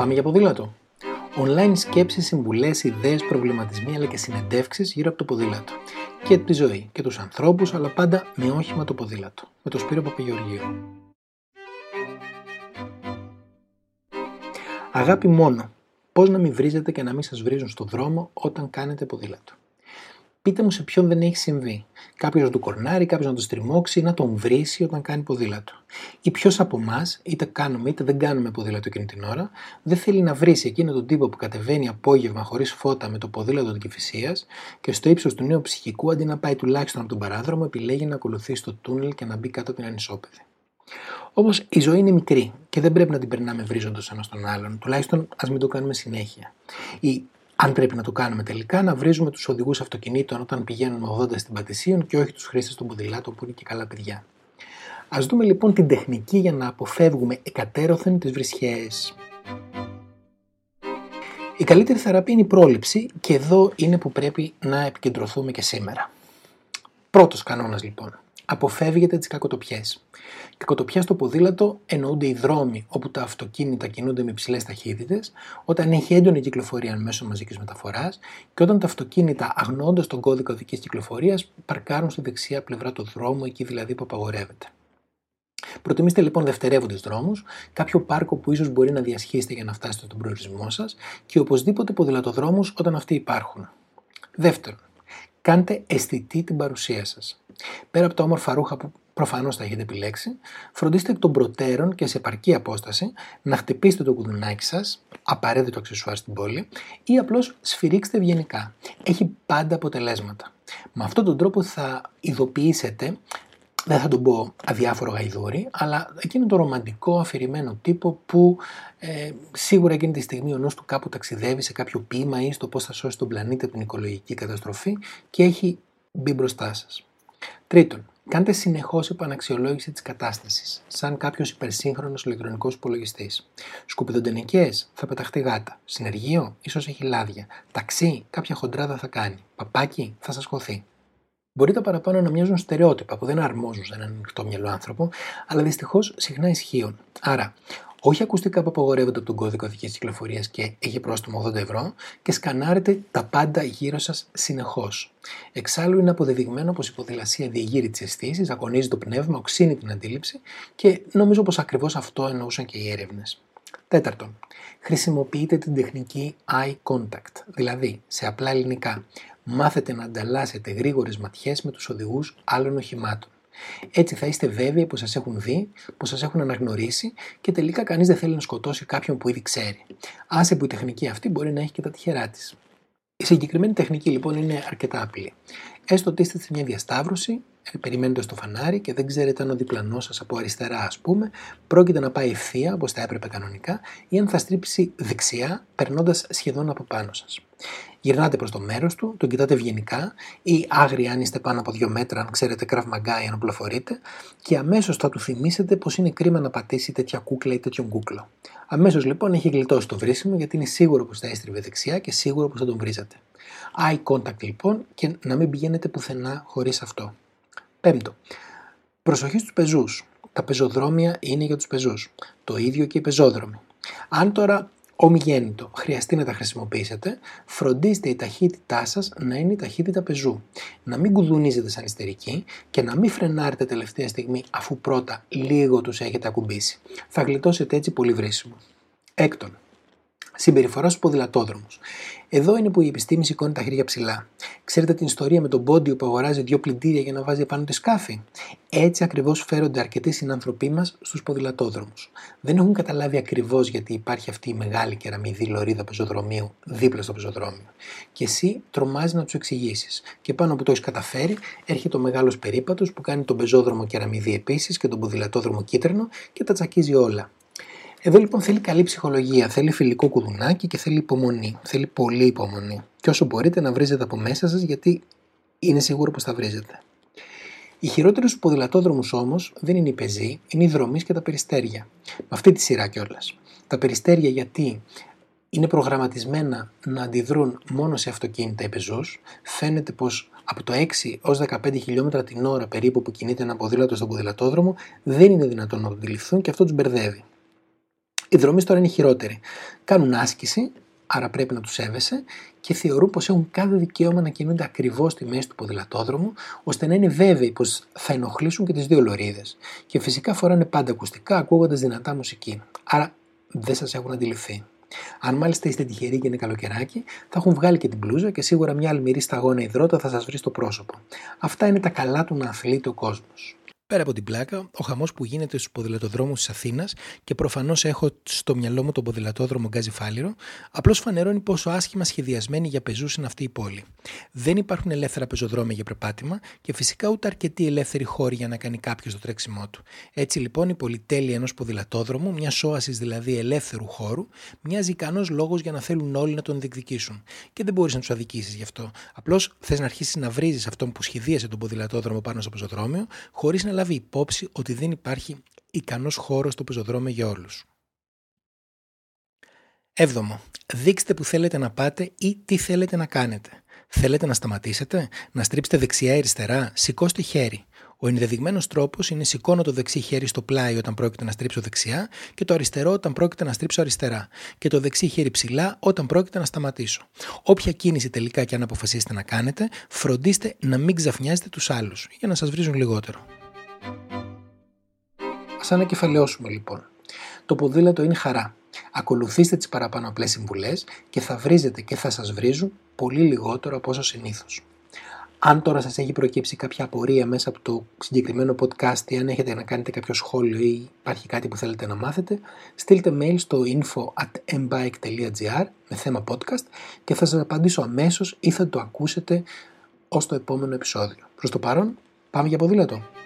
Πάμε για ποδήλατο. Online σκέψεις, συμβουλές, ιδέες, προβληματισμοί αλλά και συνεντεύξεις γύρω από το ποδήλατο. Και τη ζωή και τους ανθρώπους αλλά πάντα με όχημα το ποδήλατο. Με το Σπύρο Παπαγεωργίου. Αγάπη μόνο. Πώς να μην βρίζετε και να μην σας βρίζουν στο δρόμο όταν κάνετε ποδήλατο. Πείτε μου σε ποιον δεν έχει συμβεί. Κάποιος να του κορνάρει, κάποιος να το στριμώξει ή να τον βρίσει όταν κάνει ποδήλατο. Ή ποιος από εμάς, είτε κάνουμε είτε δεν κάνουμε ποδήλατο εκείνη την ώρα, δεν θέλει να βρίσει εκείνο τον τύπο που κατεβαίνει απόγευμα χωρίς φώτα με το ποδήλατο τη Κυφυσία και στο ύψος του νέου ψυχικού αντί να πάει τουλάχιστον από τον παράδρομο επιλέγει να ακολουθήσει το τούνελ και να μπει κάτω από την ανισόπεδη. Όμως η ζωή είναι μικρή και δεν πρέπει να την περνάμε βρίζοντας ένας τον άλλον, τουλάχιστον ας μην το κάνουμε συνέχεια. Η αν πρέπει να το κάνουμε τελικά, να βρίζουμε τους οδηγούς αυτοκινήτων όταν πηγαίνουν 80 στην Πατησίων και όχι τους χρήστες των ποδηλάτων που είναι και καλά παιδιά. Α δούμε λοιπόν την τεχνική για να αποφεύγουμε εκατέρωθεν τις βρισχές. Η καλύτερη θεραπεία είναι η πρόληψη και εδώ είναι που πρέπει να επικεντρωθούμε και σήμερα. Πρώτος κανόνας λοιπόν αποφεύγετε τις κακοτοπιές. Κακοτοπιά στο ποδήλατο εννοούνται οι δρόμοι όπου τα αυτοκίνητα κινούνται με υψηλές ταχύτητες, όταν έχει έντονη κυκλοφορία μέσω μαζικής μεταφοράς και όταν τα αυτοκίνητα αγνώντας τον κώδικα οδικής κυκλοφορίας παρκάρουν στη δεξιά πλευρά του δρόμου, εκεί δηλαδή που απαγορεύεται. Προτιμήστε λοιπόν δευτερεύοντες δρόμους, κάποιο πάρκο που ίσως μπορεί να διασχίσετε για να φτάσετε στον προορισμό σας και οπωσδήποτε ποδηλατοδρόμους όταν αυτοί υπάρχουν. Δεύτερον, κάντε αισθητή την παρουσία σας. Πέρα από τα όμορφα ρούχα που προφανώς θα έχετε επιλέξει, φροντίστε εκ των προτέρων και σε επαρκή απόσταση να χτυπήσετε το κουδουνάκι σας, απαραίτητο αξεσουάρ στην πόλη, ή απλώς σφυρίξτε ευγενικά. Έχει πάντα αποτελέσματα. Με αυτόν τον τρόπο θα ειδοποιήσετε δεν θα τον πω αδιάφορο γαϊδούρι, αλλά εκείνο το ρομαντικό αφηρημένο τύπο που ε, σίγουρα εκείνη τη στιγμή ο νους του κάπου ταξιδεύει σε κάποιο ποίημα ή στο πώς θα σώσει τον πλανήτη από την οικολογική καταστροφή και έχει μπει μπροστά σας. Τρίτον, κάντε συνεχώς επαναξιολόγηση της κατάστασης, σαν κάποιος υπερσύγχρονος ηλεκτρονικός υπολογιστής. Σκουπιδοντενικέ, θα πεταχτεί γάτα. Συνεργείο, ίσως έχει λάδια. Ταξί, κάποια χοντράδα θα κάνει. Παπάκι, θα σα χωθεί. Μπορεί τα παραπάνω να μοιάζουν στερεότυπα που δεν αρμόζουν σε έναν ανοιχτό μυαλό άνθρωπο, αλλά δυστυχώς συχνά ισχύουν. Άρα, όχι ακουστικά που απαγορεύονται από τον κώδικα οδικής κυκλοφορίας και έχει πρόστιμο 80 ευρώ και σκανάρετε τα πάντα γύρω σας συνεχώς. Εξάλλου είναι αποδεδειγμένο πως η ποδηλασία διεγείρει τις αισθήσεις, αγωνίζει το πνεύμα, οξύνει την αντίληψη και νομίζω πως ακριβώς αυτό εννοούσαν και οι έρευνες. Τέταρτον, χρησιμοποιείτε την τεχνική eye contact, δηλαδή σε απλά ελληνικά, μάθετε να ανταλλάσσετε γρήγορες ματιές με τους οδηγούς άλλων οχημάτων. Έτσι θα είστε βέβαιοι που σας έχουν δει, που σας έχουν αναγνωρίσει και τελικά κανείς δεν θέλει να σκοτώσει κάποιον που ήδη ξέρει. Άσε που η τεχνική αυτή μπορεί να έχει και τα τυχερά της. Η συγκεκριμένη τεχνική λοιπόν είναι αρκετά απλή. Έστω ότι είστε σε μια διασταύρωση, ε, περιμένετε το φανάρι και δεν ξέρετε αν ο διπλανός σας από αριστερά, ας πούμε, πρόκειται να πάει ευθεία όπως θα έπρεπε κανονικά ή αν θα στρίψει δεξιά, περνώντας σχεδόν από πάνω σας. Γυρνάτε προς το μέρος του, τον κοιτάτε ευγενικά ή άγρια αν είστε πάνω από δύο μέτρα, αν ξέρετε κραυμαγκά ή αν οπλοφορείτε, και αμέσως θα του θυμίσετε πως είναι κρίμα να πατήσει τέτοια κούκλα ή τέτοιον κούκλο. Αμέσως λοιπόν έχει γλιτώσει το βρίσιμο γιατί είναι σίγουρο πως θα έστριβε δεξιά και σίγουρο πως θα τον βρίζατε. Eye contact λοιπόν και να μην πηγαίνετε πουθενά χωρίς αυτό. Πέμπτο. Προσοχή στους πεζούς. Τα πεζοδρόμια είναι για τους πεζούς. Το ίδιο και οι πεζόδρομοι. Αν τώρα ομιγέννητο χρειαστεί να τα χρησιμοποιήσετε, φροντίστε η ταχύτητά σας να είναι η ταχύτητα πεζού. Να μην κουδουνίζετε σαν ιστερική και να μην φρενάρετε τελευταία στιγμή αφού πρώτα λίγο τους έχετε ακουμπήσει. Θα γλιτώσετε έτσι πολύ βρίσιμο. Έκτον, Συμπεριφοράς στους ποδηλατόδρομους. Εδώ είναι που η επιστήμη σηκώνει τα χέρια ψηλά. Ξέρετε την ιστορία με τον πόντιο που αγοράζει δύο πλυντήρια για να βάζει επάνω τη σκάφη; Έτσι ακριβώς φέρονται αρκετοί συνανθρωποί μας στους ποδηλατόδρομους. Δεν έχουν καταλάβει ακριβώς γιατί υπάρχει αυτή η μεγάλη κεραμιδή λωρίδα πεζοδρομίου δίπλα στο πεζοδρόμιο. Και εσύ τρομάζει να τους εξηγήσεις. Και πάνω που το έχεις καταφέρει, έρχεται ο μεγάλος περίπατος που κάνει τον πεζόδρομο κεραμιδί επίσης και τον ποδηλατόδρομο κίτρινο και τα τσακίζει όλα. Εδώ λοιπόν θέλει καλή ψυχολογία, θέλει φιλικό κουδουνάκι και θέλει υπομονή. Θέλει πολύ υπομονή. Και όσο μπορείτε να βρίζετε από μέσα σας, γιατί είναι σίγουρο πως θα βρίζετε. Οι χειρότεροι στου ποδηλατόδρομους όμως δεν είναι οι πεζοί, είναι οι δρομείς και τα περιστέρια. Με αυτή τη σειρά κιόλας. Τα περιστέρια γιατί είναι προγραμματισμένα να αντιδρούν μόνο σε αυτοκίνητα ή πεζούς. Φαίνεται πως από το 6 ω 15 χιλιόμετρα την ώρα περίπου που κινείται ένα ποδήλατο στον ποδηλατόδρομο δεν είναι δυνατόν να το αντιληφθούν και αυτό τους μπερδεύει. Οι δρομείς τώρα είναι χειρότεροι. Κάνουν άσκηση, άρα πρέπει να τους σέβεσαι και θεωρούν πως έχουν κάθε δικαίωμα να κινούνται ακριβώς στη μέση του ποδηλατόδρομου, ώστε να είναι βέβαιοι πως θα ενοχλήσουν και τις δύο λωρίδες. Και φυσικά φοράνε πάντα ακουστικά, ακούγοντας δυνατά μουσική. Άρα δεν σας έχουν αντιληφθεί. Αν μάλιστα είστε τυχεροί και είναι καλοκαιράκι, θα έχουν βγάλει και την μπλούζα και σίγουρα μια αλμυρή σταγόνα υδρότα θα σας βρει στο πρόσωπο. Αυτά είναι τα καλά του να αθλείται ο κόσμος. Πέρα από την πλάκα, ο χαμός που γίνεται στους ποδηλατοδρόμους της Αθήνας και προφανώς έχω στο μυαλό μου τον ποδηλατόδρομο Γκάζι Φάληρο, απλώς φανερώνει πόσο άσχημα σχεδιασμένη για πεζούς είναι αυτή η πόλη. Δεν υπάρχουν ελεύθερα πεζοδρόμια για περπάτημα και φυσικά ούτε αρκετοί ελεύθεροι χώροι για να κάνει κάποιος το τρέξιμό του. Έτσι λοιπόν η πολυτέλεια ενός ποδηλατόδρομου, μιας όασης δηλαδή ελεύθερου χώρου, μοιάζει ικανός λόγος για να θέλουν όλοι να τον διεκδικήσουν. Και δεν μπορείς να τους αδικήσεις γι' αυτό. Απλώς θες να αρχίσεις να βρίζεις αυτόν που σχεδίασε τον ποδηλατόδρομο πάνω στο πεζοδρόμιο, χωρίς να λάβει υπόψη ότι δεν υπάρχει ικανός χώρος στο πεζοδρόμιο για όλους. Έβδομο. Δείξτε που θέλετε να πάτε ή τι θέλετε να κάνετε. Θέλετε να σταματήσετε, να στρίψετε δεξιά ή αριστερά, σηκώστε χέρι. Ο ενδεδειγμένος τρόπος είναι σηκώνω το δεξί χέρι στο πλάι όταν πρόκειται να στρίψω δεξιά και το αριστερό όταν πρόκειται να στρίψω αριστερά. Και το δεξί χέρι ψηλά όταν πρόκειται να σταματήσω. Όποια κίνηση τελικά και αν αποφασίσετε να κάνετε, φροντίστε να μην ξαφνιάζετε τους άλλους για να σας βρίζουν λιγότερο. Ας ανακεφαλαιώσουμε λοιπόν. Το ποδήλατο είναι χαρά. Ακολουθήστε τις παραπάνω απλές συμβουλές και θα βρίζετε και θα σας βρίζουν πολύ λιγότερο από όσο συνήθως. Αν τώρα σας έχει προκύψει κάποια απορία μέσα από το συγκεκριμένο podcast ή αν έχετε να κάνετε κάποιο σχόλιο ή υπάρχει κάτι που θέλετε να μάθετε, στείλτε mail στο info at mbike.gr με θέμα podcast και θα σας απαντήσω αμέσως ή θα το ακούσετε ως το επόμενο επεισόδιο. Προς το παρόν, πάμε για ποδήλατο.